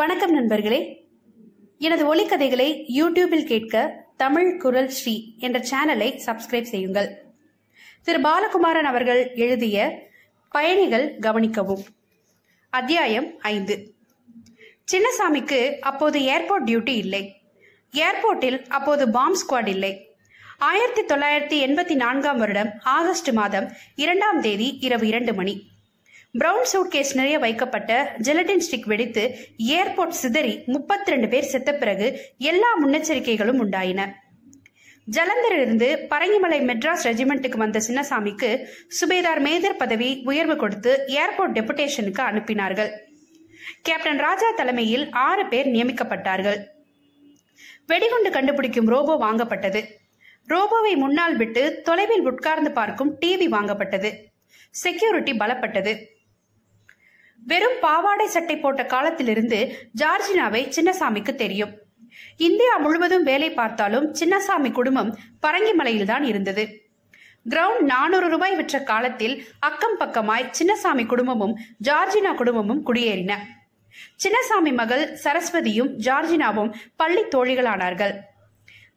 வணக்கம் நண்பர்களே. எனது ஒலிக்கதைகளை யூடியூபில் கேட்க தமிழ் குரல் ஸ்ரீ என்ற சேனலை சப்ஸ்கிரைப் செய்யுங்கள். திரு பாலகுமாரன் அவர்கள் எழுதிய பயணிகள் கவனிக்கவும். அத்தியாயம் ஐந்து. சின்னசாமிக்கு அப்போது ஏர்போர்ட் டியூட்டி இல்லை. ஏர்போர்ட்டில் அப்போது பாம் ஸ்குவாட் இல்லை. ஆயிரத்தி தொள்ளாயிரத்தி எண்பத்தி நான்காம் வருடம் ஆகஸ்ட் மாதம் இரண்டாம் தேதி இரவு இரண்டு மணி. பிரவுன் சூட்கேஸ் நிறைய வைக்கப்பட்ட ஜெலட்டின் ஸ்டிக் வெடித்து ஏர்போர்ட் சிதறி முப்பத்தி ரெண்டு பேர் செத்த பிறகு எல்லா முன்னெச்சரிக்கைகளும் உண்டாயின. ஜலந்தரிலிருந்து பரங்கிமலை மெட்ராஸ் ரெஜிமெண்ட்டுக்கு வந்த சின்னசாமிக்கு சுபேதார் மேதர் பதவி உயர்வு கொடுத்து ஏர்போர்ட் டெபுடேஷனுக்கு அனுப்பினார்கள். கேப்டன் ராஜா தலைமையில் ஆறு பேர் நியமிக்கப்பட்டார்கள். வெடிகுண்டு கண்டுபிடிக்கும் ரோபோ வாங்கப்பட்டது. ரோபோவை முன்னால் விட்டு தொலைவில் உட்கார்ந்து பார்க்கும் டிவி வாங்கப்பட்டது. செக்யூரிட்டி பலப்பட்டது. வெறும் பாவாடை சட்டை போட்ட காலத்திலிருந்து ஜார்ஜினாவை சின்னசாமிக்கு தெரியும். இந்தியா முழுவதும் வேலை பார்த்தாலும் சின்னசாமி குடும்பம் பரங்கிமலையில்தான் இருந்தது. கிரவுண்ட் நானூறு ரூபாய் விற்ற காலத்தில் அக்கம் பக்கமாய் சின்னசாமி குடும்பமும் ஜார்ஜினா குடும்பமும் குடியேறின. சின்னசாமி மகள் சரஸ்வதியும் ஜார்ஜினாவும் பள்ளி தோழிகளானார்கள்.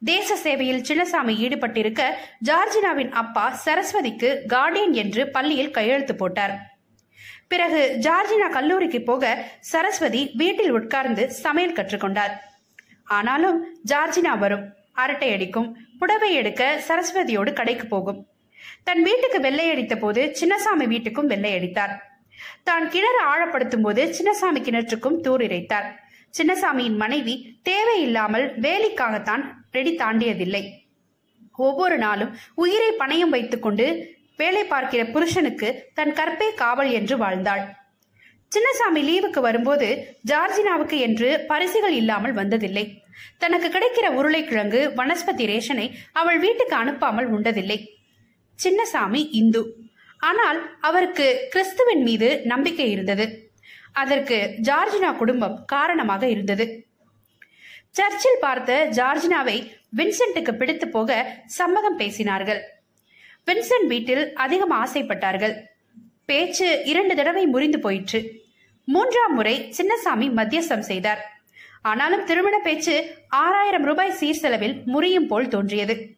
தேச சேவையில் சின்னசாமி ஈடுபட்டிருக்க ஜார்ஜினாவின் அப்பா சரஸ்வதிக்கு கார்டியன் என்று பள்ளியில் கையெழுத்து போட்டார். பிறகு ஜார்ஜினா கல்லூரிக்கு போக சரஸ்வதி வீட்டில் உட்கார்ந்து சமையல் கற்றுக்கொண்டார். ஆனாலும் ஜார்ஜினா வரும். அரட்டை அடிக்கும். புடவை எடுக்க சரஸ்வதியோடு கடைக்கு போகும். தன் வீட்டுக்கு வெள்ளை அடித்த போது சின்னசாமி வீட்டுக்கும் வெள்ளை அடித்தார். தான் கிணறு ஆழப்படுத்தும் போது சின்னசாமி கிணற்றுக்கும் தூர் இறைத்தார். சின்னசாமியின் மனைவி தேவையில்லாமல் வேலைக்காகத்தான் ரெடி தாண்டியதில்லை. ஒவ்வொரு நாளும் உயிரை பணயம் வைத்துக்கொண்டு வேலை பார்க்கிற புருஷனுக்கு தன் கற்பே காவல் என்று வாழ்ந்தாள். சின்னசாமி லீவுக்கு வரும்போது ஜார்ஜினாவுக்கு என்று பரிசுகள் இல்லாமல் வந்ததில்லை. தனக்கு கிடைக்கிற உருளைக்கிழங்கு வனஸ்பதி ரேஷனை அவள் வீட்டுக்கு அனுப்பாமல் உண்டதில்லை. சின்னசாமி இந்து. ஆனால் அவருக்கு கிறிஸ்துவின் மீது நம்பிக்கை இருந்தது. அதற்கு ஜார்ஜினா குடும்பம் காரணமாக இருந்தது. சர்ச்சில் பார்த்த ஜார்ஜினாவை வின்சென்ட்டுக்கு பிடித்து போக சம்மதம் பேசினார்கள். வின்சென்ட் வீட்டில் அதிகம் ஆசைப்பட்டார்கள். பேச்சு இரண்டு தடவை முறிந்து போயிற்று. மூன்றாம் முறை சின்னசாமி மத்தியஸ்தம் செய்தார். ஆனாலும் திருமண பேச்சு ஆறாயிரம் ரூபாய் சீர் செலவில் முறியும் போல் தோன்றியது.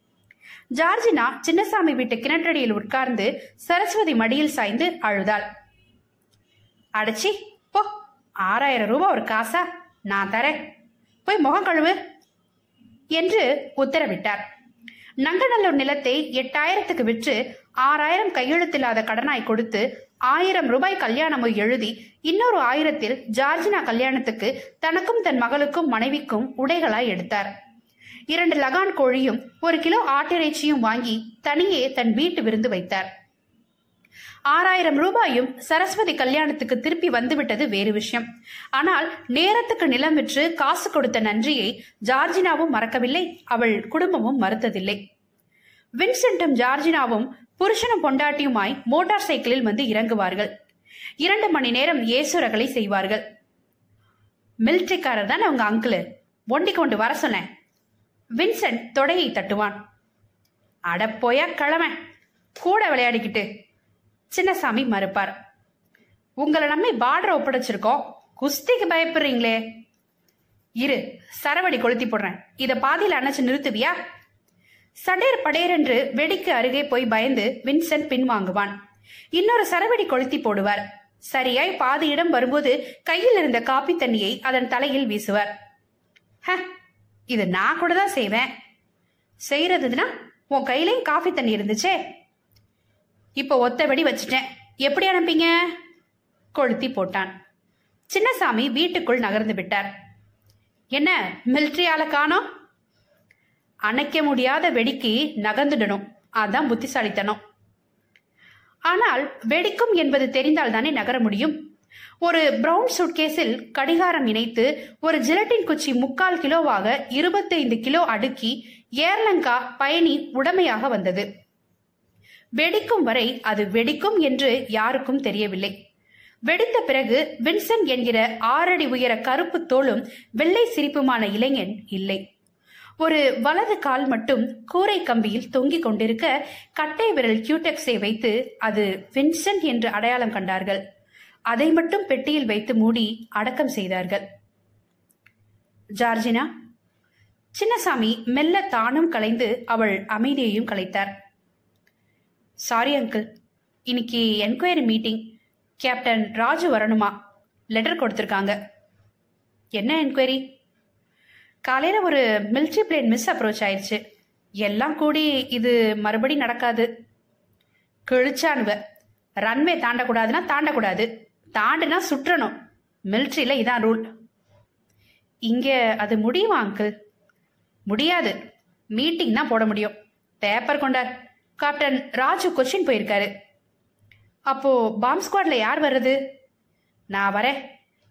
ஜார்ஜினா சின்னசாமி வீட்டு கிணற்றடியில் உட்கார்ந்து சரஸ்வதி மடியில் சாய்ந்து அழுதாள். அடச்சி போ ஆறாயிரம் ரூபாய் ஒரு காசா? நான் தரேன். போய் முகம் கழுவு என்று உத்தரவிட்டார். நங்கநல்லூர் நிலத்தை எட்டாயிரத்துக்கு விற்று ஆறாயிரம் கையெழுத்தில்லாத கடனாய் கொடுத்து ஆயிரம் ரூபாய் கல்யாணமோ எழுதி இன்னொரு ஆயிரத்தில் ஜார்ஜினா கல்யாணத்துக்கு தனக்கும் தன் மகளுக்கும் மனைவிக்கும் உடைகளாய் எடுத்தார். இரண்டு லகான் கோழியும் ஒரு கிலோ ஆட்டிறைச்சியும் வாங்கி தனியே தன் வீட்டு விருந்து வைத்தார். ஆறாயிரம் ரூபாயும் சரஸ்வதி கல்யாணத்துக்கு திருப்பி வந்துவிட்டது வேறு விஷயம். ஆனால் நேரத்துக்கு நிலம் விற்று காசு கொடுத்த நன்றியை ஜார்ஜினாவும் மறக்கவில்லை அவள் குடும்பமும் மறுத்ததில்லை. வின்சென்டும் ஜார்ஜினாவும் புருஷனும் பொண்டாட்டியுமாய் மோட்டார் சைக்கிளில் வந்து இறங்குவார்கள். இரண்டு மணி நேரம் ஏசுரகளை செய்வார்கள். மிலிட்ரிக்காரர் தான் அவங்க அங்கிள்? ஒண்டி கொண்டு வர சொன்னேன். வின்சென்ட் தொடையை தட்டுவான். அடப்போயா கிழமை கூட விளையாடிக்கிட்டு. சின்னசாமி மறுப்பார். உங்களை நம்பி பார்டரை ஒப்படைச்சிருக்கோம். குஸ்திக்கு பயப்படுறீங்களே? இரு சரவடி கொளுத்தி போடுறேன். இதை பாதியில் அணைச்சு நிறுத்துவியா? சடேர் படேர் என்று வெடிக்கு அருகே போய் பயந்து வின்சென்ட் பின்வாங்குவான் இன்னொரு சரவடி கொளுத்தி போடுவார். சரியாய் பாதியிடம் வரும்போது கையில் இருந்த காப்பி தண்ணியை அதன் தலையில் வீசுவார். இது நான் கூட தான் செய்வேன். செய்யறதுன்னா உன் கையிலையும் காஃபி தண்ணி இருந்துச்சே? இப்போ ஒத்தபடி வெடி வச்சுட்டேன். எப்படி அனுப்பிங்க கொளுத்தி போட்டான். சின்னசாமி வீட்டுக்குள் நகர்ந்து விட்டார். என்ன மிலிட்ரி ஆளை காணோம்? அணைக்க முடியாத வெடிக்கு நகர்ந்துடணும். அதான் புத்திசாலித்தனம். ஆனால் வெடிக்கும் என்பது தெரிந்தால் தானே நகர முடியும்? ஒரு பிரவுன் சூட்கேஸில் கடிகாரம் இணைத்து ஒரு ஜிலட்டின் குச்சி முக்கால் கிலோவாக இருபத்தைந்து கிலோ அடுக்கி ஏர்லங்கா பயணி உடமையாக வந்தது. வெடிக்கும் வரை அது வெடிக்கும் என்று யாருக்கும் தெரியவில்லை. வெடித்த பிறகு வின்சென்ட் என்கிற ஆறடி உயர கருப்பு தோளும் வெள்ளை சிரிப்புமான இளைஞன் இல்லை. ஒரு வலது கால் மட்டும் கூரை கம்பியில் தொங்கிக் கொண்டிருக்க கட்டை விரல் கியூடெக்ஸை வைத்து அது வின்சென்ட் என்று அடையாளம் கண்டார்கள். அதை மட்டும் பெட்டியில் வைத்து மூடி அடக்கம் செய்தார்கள். ஜார்ஜினா? சின்னசாமி மெல்ல தானும் கலைந்து அவள் அமைதியையும் கலைத்தார். சாரி அங்கிள் இன்னைக்கு என்கொயரி மீட்டிங் கேப்டன் ராஜு வரணுமா? லெட்டர் கொடுத்துருக்காங்க. என்ன என்கொயரி காலையில் ஒரு மில்ட்ரி பிளேன் மிஸ் அப்ரோச் ஆயிடுச்சு எல்லாம் கூடி இது மறுபடி நடக்காது. கிழிச்சானுவ. ரன்வே தாண்டக்கூடாதுன்னா தாண்டக்கூடாது. தாண்டுனா சுற்றணும். மில்ட்ரியில் இதான் ரூல் இங்கே அது முடியுமா அங்கிள் முடியாது. மீட்டிங் தான் போட முடியும். பேப்பர் கொண்டார் கேப்டன் ராஜு கொஷின் போயிருக்காரு. அப்போ பாம் ஸ்குவாட்ல யார் வர்றது? நான் வரேன்.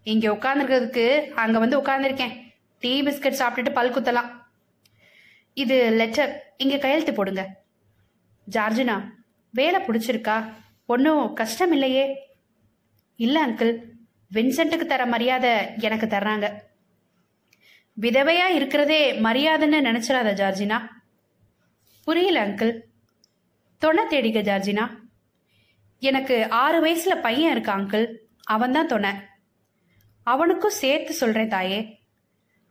இங்கே உட்காந்துருக்கிறதுக்கு அங்கே வந்து உட்காந்துருக்கேன் டீ பிஸ்கட் சாப்பிட்டுட்டு பல் குத்தலாம். இது லெட்டர். இங்கே கையெழுத்து போடுங்க. ஜார்ஜினா வேலை பிடிச்சிருக்கா? ஒன்றும் கஷ்டம் இல்லையே? இல்லை அங்கிள் வின்சென்ட்டுக்கு தர மரியாதை எனக்கு தர்றாங்க. விதவையா இருக்கிறதே மரியாதைன்னு நினைச்சிடாத ஜார்ஜினா. புரியல அங்கிள் தொணை தேடிக்க ஜார்ஜினா. எனக்கு ஆறு வயசுல பையன் இருக்கா அங்கிள். அவன்தான் தொணை. அவனுக்கும் சேர்த்து சொல்றேன் தாயே.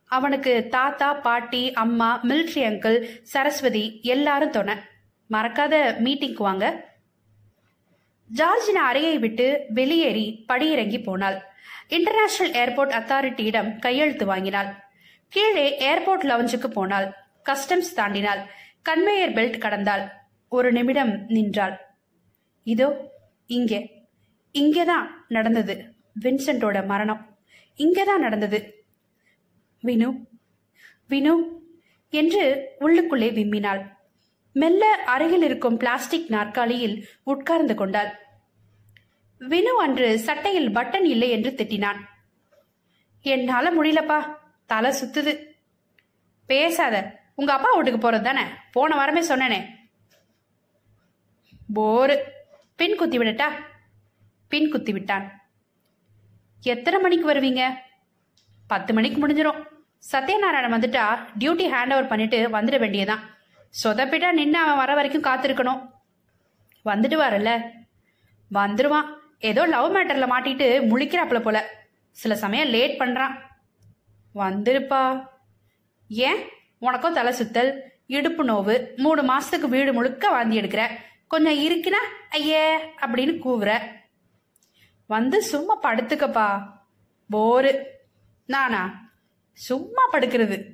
அவனுக்கு தாத்தா பாட்டி அம்மா மிலிட்ரி அங்கிள் சரஸ்வதி எல்லாரும் தொணை. மறக்காத மீட்டிங்க்கு வாங்க. ஜார்ஜினா அறையை விட்டு வெளியேறி படியிறங்கி போனாள். இன்டர்நேஷனல் ஏர்போர்ட் அத்தாரிட்டியிடம் கையெழுத்து வாங்கினாள். கீழே ஏர்போர்ட் லவுஞ்சுக்கு போனாள். கஸ்டம்ஸ் தாண்டினாள். கன்வேயர் பெல்ட் கடந்தாள். ஒரு நிமிடம் நின்றாள். இதோ இங்கே. இங்கேதான் நடந்தது வின்சென்ட்டோட மரணம். இங்கேதான் நடந்தது. வினு வினு என்று உள்ளுக்குள்ளே விம்மினாள். மெல்ல அருகில் இருக்கும் பிளாஸ்டிக் நாற்காலியில் உட்கார்ந்து கொண்டாள். வினு அன்று சட்டையில் பட்டன் இல்லை என்று திட்டினான். என்னால முடியலப்பா தலை சுத்துது. பேசாத உங்க அப்பா வீட்டுக்கு போறது தானே போன வாரமே சொன்னனே போரு. பின் குத்தி விடட்டா? பின் குத்தி விட்டான். எத்தனை மணிக்கு வருவீங்க? பத்து மணிக்கு முடிஞ்சிடும் சத்யநாராயணன் வந்துட்டா டியூட்டி ஹேண்ட் ஓவர் பண்ணிட்டு வந்துட வேண்டியதான் சொதப்பிட்டா நின்று அவன் வர வரைக்கும் காத்திருக்கணும். வந்துட்டு வரல வந்துருவான். ஏதோ லவ் மேட்டரில் மாட்டிட்டு முழிக்கிறாப்புல போல. சில சமயம் லேட் பண்ணுறான் வந்துருப்பா. ஏன்? உனக்கும் தலை சுத்தல். இடுப்பு நோவு. மூணு மாசத்துக்கு வீடு முழுக்க வாந்தி எடுக்கிற. கொஞ்சம் இருக்குனா ஐயே அப்படின்னு கூவுற. வந்து சும்மா படுத்துக்கப்பா. போரு. நானா? சும்மா படுக்கிறது.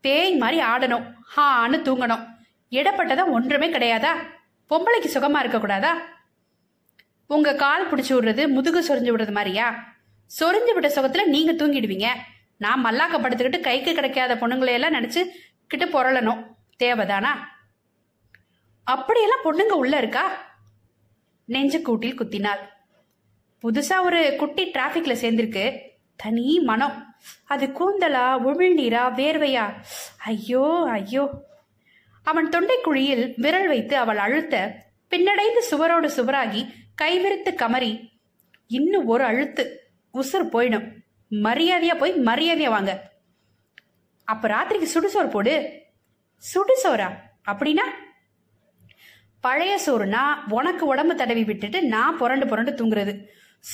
பேய் மாதிரி ஆடணும். ஹான்னு தூங்கணும். இடப்பட்டதா ஒன்றுமே கிடையாதா? பொம்பளைக்கு சுகமா இருக்கக்கூடாதா? உங்க கால் பிடிச்சி விடுறது முதுகு சொரிஞ்சு விடுறது மாதிரியா? சொரிஞ்சு விட்ட சுகத்துல நீங்க தூங்கிடுவீங்க. நான் மல்லாக்க படுத்துக்கிட்டு கைக்கு கிடைக்காத பொண்ணுங்களையெல்லாம் நினைச்சு கிட்ட புரளணும் தேவைதானா? அப்படியெல்லாம் பொண்ணுங்க உள்ள இருக்கா? நெஞ்சு கூட்டில் குத்தினாள். புதுசா ஒரு குட்டி டிராபிக்ல சேர்ந்திருக்கு. தனி மனம். அது கூந்தலா உமிழ்நீரா வேர்வையா? ஐயோ ஐயோ. அவன் தொண்டைக்குழியில் விரல் வைத்து அவள் அழுத்த பின்னடைந்து சுவரோடு சுவராகி கைவிரித்து கமறி இன்னும் ஒரு அழுத்து. உசுர் போயிடும். மரியாதையா போய் மரியாதையா வாங்க. அப்ப ராத்திரிக்கு சுடுசோறு போடு. சுடுசோரா அப்படின்னா பழைய சோறுனா உனக்கு உடம்பு தடவி விட்டுட்டு நான் புரண்டு புரண்டு தூங்குறது.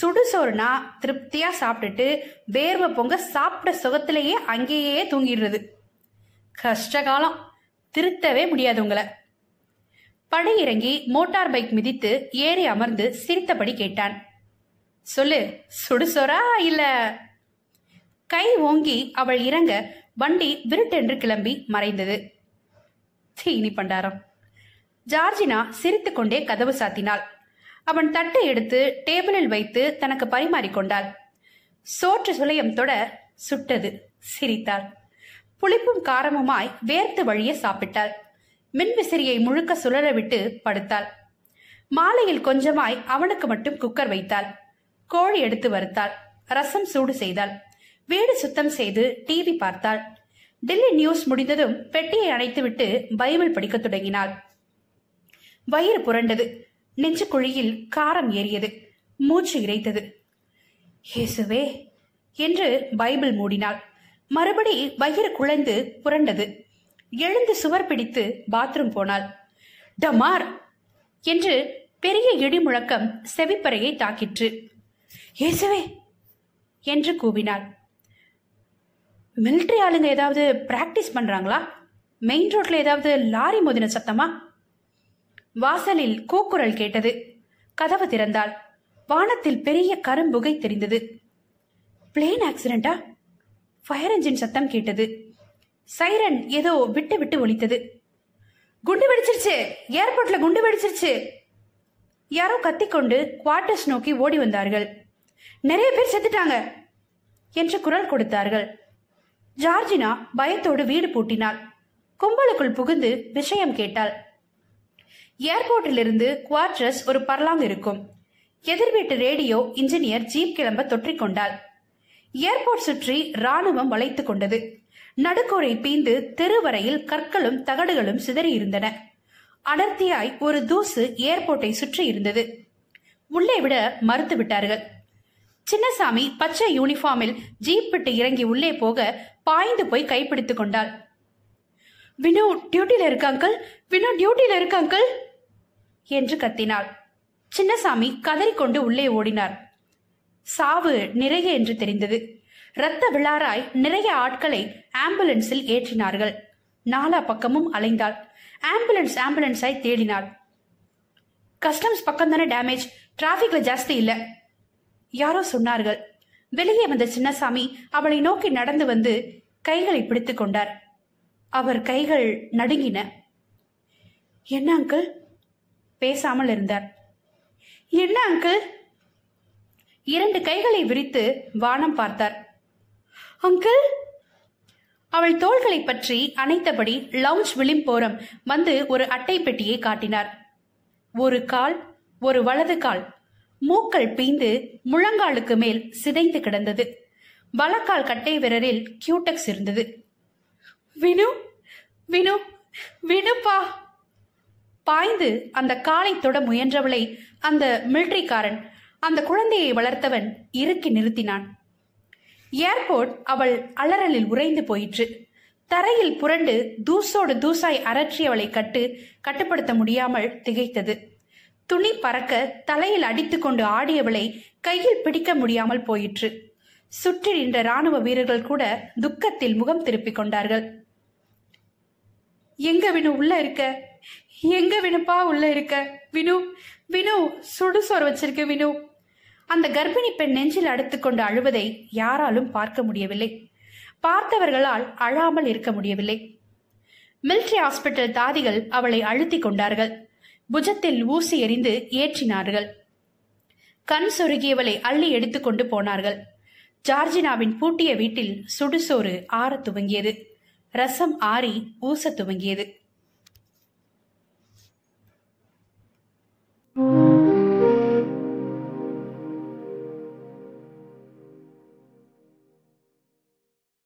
சுடுசோறுனா திருப்தியா சாப்பிட்டுட்டு வேர்வை பொங்க சாப்பிட்ட சுகத்திலேயே அங்கேயே தூங்கிடுறது. கஷ்ட காலம். திருத்தவே முடியாது உங்களை. படி இறங்கி மோட்டார் பைக் மிதித்து ஏறி அமர்ந்து சிரித்தபடி கேட்டான். சொல்லு சுடுசோரா இல்ல? கை ஓங்கி அவள் இறங்க வண்டி விருட்டென்று கிளம்பி மறைந்தது. தீனி பண்டாரம். ஜார்ஜினா சிரித்துக்கொண்டே கதவு சாத்தினாள். அவன் தட்டை எடுத்து டேபிளில் வைத்து தனக்கு பரிமாறிக்கொண்டாள் சோற்று சுளையம் தொட சுட்டது. சிரித்தாள். புளிப்பும் காரமுமாய் வேர்த்து வழிய சாப்பிட்டாள். மின்விசிறியை முழுக்க சுழல விட்டு படுத்தாள். மாலையில் கொஞ்சமாய் அவனுக்கு மட்டும் குக்கர் வைத்தாள். கோழி எடுத்து வறுத்தாள். ரசம் சூடு செய்தாள். வீடு சுத்தம் செய்து டிவி பார்த்தாள். டெல்லி நியூஸ் முடிந்ததும் பெட்டியை அணைத்துவிட்டு பைபிள் படிக்கத் தொடங்கினாள். வயிறு புரண்டது. நெஞ்சு குழியில் காரம் ஏறியது. மூச்சு இறைத்தது. இயேசுவே என்று பைபிள் மூடினாள். மறுபடி வயிறு குழைந்து புரண்டது. எழுந்து சுவர் பிடித்து பாத்ரூம் போனாள். டமார் என்று பெரிய இடி முழக்கம் செவிப்பறையை தாக்கிற்று. இயேசுவே என்று கூவினாள். மிலிட்ரி ஆளுங்க ஏதாவது பிராக்டிஸ் பண்றாங்களா? மெயின் ரோட்ல ஏதாவது லாரி மோதின சத்தமா? வாசலில் கூக்குரல் கேட்டது. கதவு திறந்தாள். வானத்தில் பெரிய கரும்புகை தெரிந்தது. பிளேன் ஆக்சிடென்டா ஃபயர் என்ஜின் சத்தம் கேட்டது. சைரன் ஏதோ விட்டு விட்டு ஒலித்தது. குண்டு வெடிச்சிருச்சு. ஏர்போர்ட்ல குண்டு வெடிச்சிருச்சு. யாரோ கத்திக்கொண்டு குவார்டர்ஸ் நோக்கி ஓடி வந்தார்கள். நிறைய பேர் செத்துட்டாங்க என்று குரல் கொடுத்தார்கள். ஜார்ஜினா பயத்தோடு வீடு பூட்டினாள். கும்பலுக்குள் புகுந்து விஷயம் கேட்டாள். ஏர்போர்ட்டிலிருந்து குவாட்ரஸ் ஒரு பர்லாங் இருக்கும். எதிர் வீட்டு ரேடியோ இன்ஜினியர் ஜீப் கிளம்ப தொற்றிக்கொண்டாள் ஏர்போர்ட் சுற்றி ராணுவம் வளைத்துக் கொண்டது. நடுக்கோரை பீந்து தெருவரையில் கற்களும் தகடுகளும் சிதறி இருந்தன அடர்த்தியாய் ஒரு தூசு ஏர்போர்ட்டை சுற்றி இருந்தது. உள்ளே விட மறுத்து விட்டார்கள். சின்னசாமி பச்சை யூனிஃபார்மில் ஜீப் விட்டு இறங்கி உள்ளே போக பாய்ந்து போய் கைப்பிடித்துக் கொண்டாள். வினு டியூட்டியில இருக்க அங்கிள் வினு டியூட்டியில இருக்க அங்கிள் என்று கத்தினாள். சின்னசாமி கதறிக்கொண்டு உள்ளே ஓடினார். சாவு நிறைய என்று தெரிந்தது. இரத்த விழாராய் நிறைய ஆட்களை ஆம்புலன்ஸில் ஏற்றினார்கள். நாலா பக்கமும் அலைந்தாள். ஆம்புலன்ஸ் ஆம்புலன்ஸாய் தேடினாள். கஸ்டம்ஸ் பக்கம் தானே டேமேஜ்? டிராஃபிக்ல ஜாஸ்தி இல்ல. யாரோ சொன்னார்கள். வெளியே வந்த சின்னசாமி அவளை நோக்கி நடந்து வந்து கைகளை பிடித்துக் கொண்டார். அவர் கைகள் நடுங்கின. என்ன அங்கிள் பேசாமல் இருந்தார். என்ன அங்கிள்? இரண்டு கைகளை விரித்து வானம் பார்த்தார். அங்கிள்? அவள் தோள்களை பற்றி அணைத்தபடி லவுஞ்ச் விளிம்போரம் வந்து ஒரு அட்டை பெட்டியை காட்டினார். ஒரு கால் ஒரு வலது கால் மூக்கள் பீந்து முழங்காலுக்கு மேல் சிதைந்து கிடந்தது. வலக்கால் கட்டை விரலில் கியூட்டக்ஸ் இருந்தது. வினு வினு வினுப்பா பாய்ந்து அந்த காலை தொட முயன்றவளை அந்த மிலிட்ரிக்காரன் அந்த குழந்தையை வளர்த்தவன் இறுக்கி நிறுத்தினான். ஏர்போர்ட் அவள் அலறலில் உறைந்து போயிற்று. தரையில் புரண்டு தூசோடு தூசாய் அரற்றியவளை கட்டு கட்டுப்படுத்த முடியாமல் திகைத்தது. துணி பறக்க தலையில் அடித்துக்கொண்டு ஆடியவளை கையில் பிடிக்க முடியாமல் போயிற்று. சுற்றி நின்ற ராணுவ வீரர்கள் கூட துக்கத்தில் முகம் திருப்பிக் கொண்டார்கள். எங்க வினு உள்ள இருக்க? எங்க வினுப்பா உள்ள இருக்க? வினு வினு சுடுசோர் வச்சிருக்க வினு. அந்த கர்ப்பிணி பெண் நெஞ்சில் அடுத்துக்கொண்டு அழுவதை யாராலும் பார்க்க முடியவில்லை. பார்த்தவர்களால் அழாமல் இருக்க முடியவில்லை. மிலிட்ரி ஹாஸ்பிட்டல் தாதிகள் அவளை அழுத்திக் கொண்டார்கள். புஜத்தில் ஊசி எறிந்து ஏற்றினார்கள். கண் சொருகியவளை அள்ளி எடுத்துக்கொண்டு போனார்கள். ஜார்ஜினாவின் பூட்டிய வீட்டில் சுடுசோறு ஆறத் துவங்கியது. ரசம் ஆறி ஊசத் துவங்கியது.